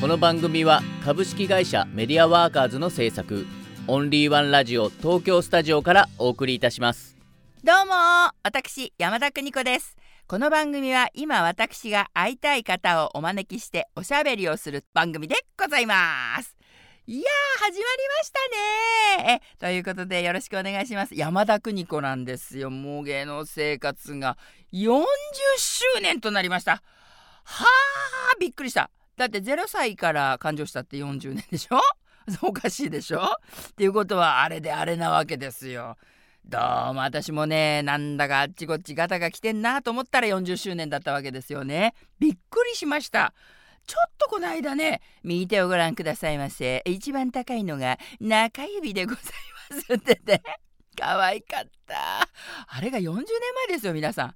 この番組は株式会社メディアワーカーズの制作オンリーワンラジオ東京スタジオからお送りいたします。どうも私山田邦子です。この番組は今私が会いたい方をお招きしておしゃべりをする番組でございます。いやー始まりましたね。えということでよろしくお願いします。山田邦子なんですよ。もう芸能生活が40周年となりました。はあびっくりしただって0歳から誕生したって40年でしょ？おかしいでしょ？っていうことはあれであれなわけですよ。どうも私もねなんだかあっちこっちガタが来てんなと思ったら40周年だったわけですよね。びっくりしました。ちょっとこの間ね右手をご覧くださいませ一番高いのが中指でございますってね可愛かったあれが40年前ですよ皆さん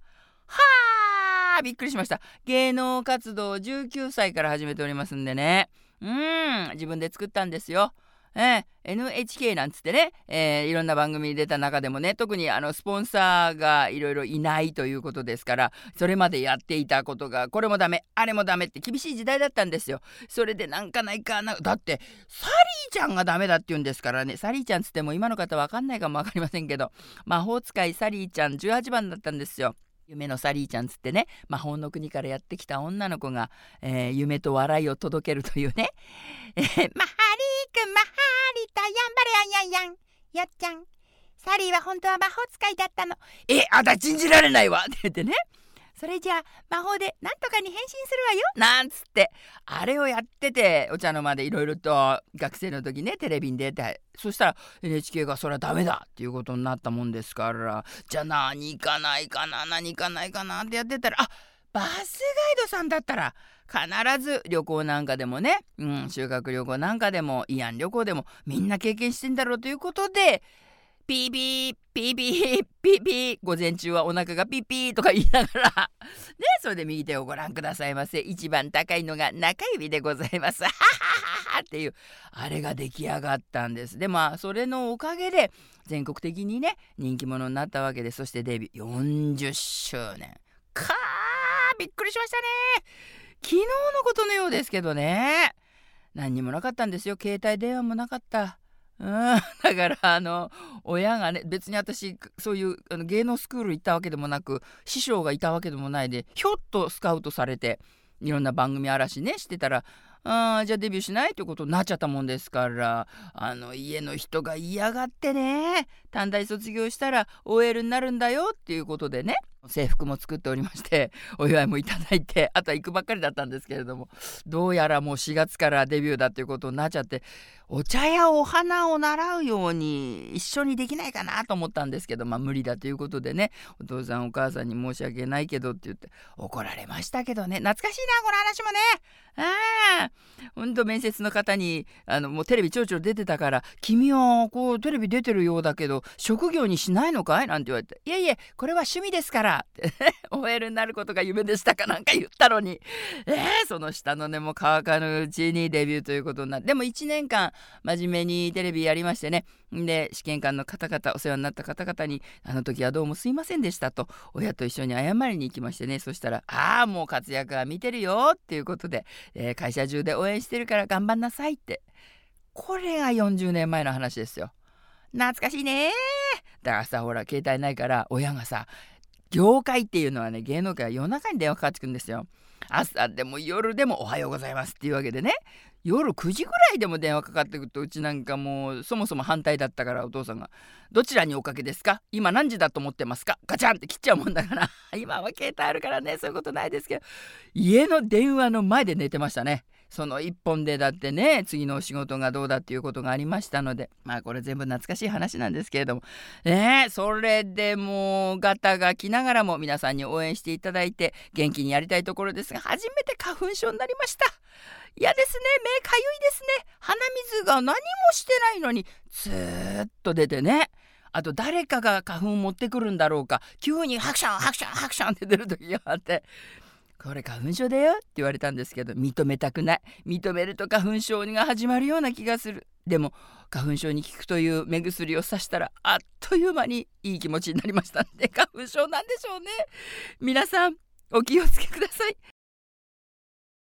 びっくりしました。芸能活動19歳から始めておりますんでね。うん自分で作ったんですよ。えー、NHK なんつってね、えー、いろんな番組に出た中でもね特にあのスポンサーがいろいろいないということですからそれまでやっていたことがこれもダメあれもダメって厳しい時代だったんですよ。それでなんかないかなだってサリーちゃんがダメだって言うんですからね。サリーちゃんつっても今の方わかんないかもわかりませんけど魔法使いサリーちゃん18番だったんですよ。夢のサリーちゃんつってね魔法の国からやってきた女の子が、えー、夢と笑いを届けるというね「、マハリーくんマハリーとやんばれやんやんやん。やっちゃん。サリーは本当は魔法使いだったの」「えあだ信じられないわ」って言ってね。それじゃあ魔法でなんとかに変身するわよ。なんつって。あれをやっててお茶の間でいろいろと学生の時ねテレビに出てそしたら NHK がそれはダメだっていうことになったもんですからじゃあ何かないかな何かないかなってやってたらあバスガイドさんだったら必ず旅行なんかでもね、うん、修学旅行なんかでも慰安旅行でもみんな経験してんだろうということでピーピーピーピーピーピー午前中はお腹がピーピーとか言いながら。ねそれで右手をご覧くださいませ。一番高いのが中指でございます。はははっていうあれが出来上がったんです。でまあそれのおかげで全国的にね人気者になったわけでそしてデビュー40周年。かーびっくりしましたね。昨日のことのようですけどね。何にもなかったんですよ。携帯電話もなかった。うん、だからあの親がね別に私そういうあの芸能スクール行ったわけでもなく師匠がいたわけでもないでひょっとスカウトされていろんな番組嵐ねしてたらあじゃあデビューしないということになっちゃったもんですからあの家の人が嫌がってね短大卒業したら OL になるんだよっていうことでね。制服も作っておりまして お祝いもいただいて あとは行くばっかりだったんですけれどもどうやらもう4月からデビューだっていうことになっちゃってお茶やお花を習うように一緒にできないかなと思ったんですけどまあ無理だということでねお父さんお母さんに申し訳ないけどって言って怒られましたけどね。懐かしいなこの話もね。ああほんと面接の方にあのもうテレビちょろちょろ出てたから「君はこうテレビ出てるようだけど職業にしないのかい?」なんて言われて「いえいえこれは趣味ですから」って OL になることが夢でしたかなんか言ったのに。えー、その下の根も乾かぬうちにデビューということになってでも1年間真面目にテレビやりましてね。で試験官の方々お世話になった方々に「あの時はどうもすいませんでした」と親と一緒に謝りに行きましてね。そしたら「ああもう活躍は見てるよ」っていうことで、えー、会社中で応援しててるから頑張んなさいってこれが40年前の話ですよ。懐かしいねだからさほら携帯ないから親がさ業界っていうのはね芸能界は夜中に電話かかってくるんですよ。朝でも夜でもおはようございますっていうわけでね夜9時ぐらいでも電話かかってくるとうちなんかもうそもそも反対だったからお父さんが「どちらにおかけですか？今何時だと思ってますか?」ガチャンって切っちゃうもんだから 今は携帯あるからねそういうことないですけど家の電話の前で寝てましたね。その一本でだってね次のお仕事がどうだっていうことがありましたのでまあこれ全部懐かしい話なんですけれども。ねそれでもうガタが来ながらも皆さんに応援していただいて元気にやりたいところですが初めて花粉症になりました。嫌ですね。目かゆいですね。鼻水が何もしてないのにずっと出てね。あと誰かが花粉を持ってくるんだろうか。急にハクションハクションハクションって出る時があって。これ花粉症だよって言われたんですけど認めたくない。認めると花粉症が始まるような気がする。でも花粉症に効くという目薬をさしたらあっという間にいい気持ちになりました。んで花粉症なんでしょうね。皆さんお気をつけください。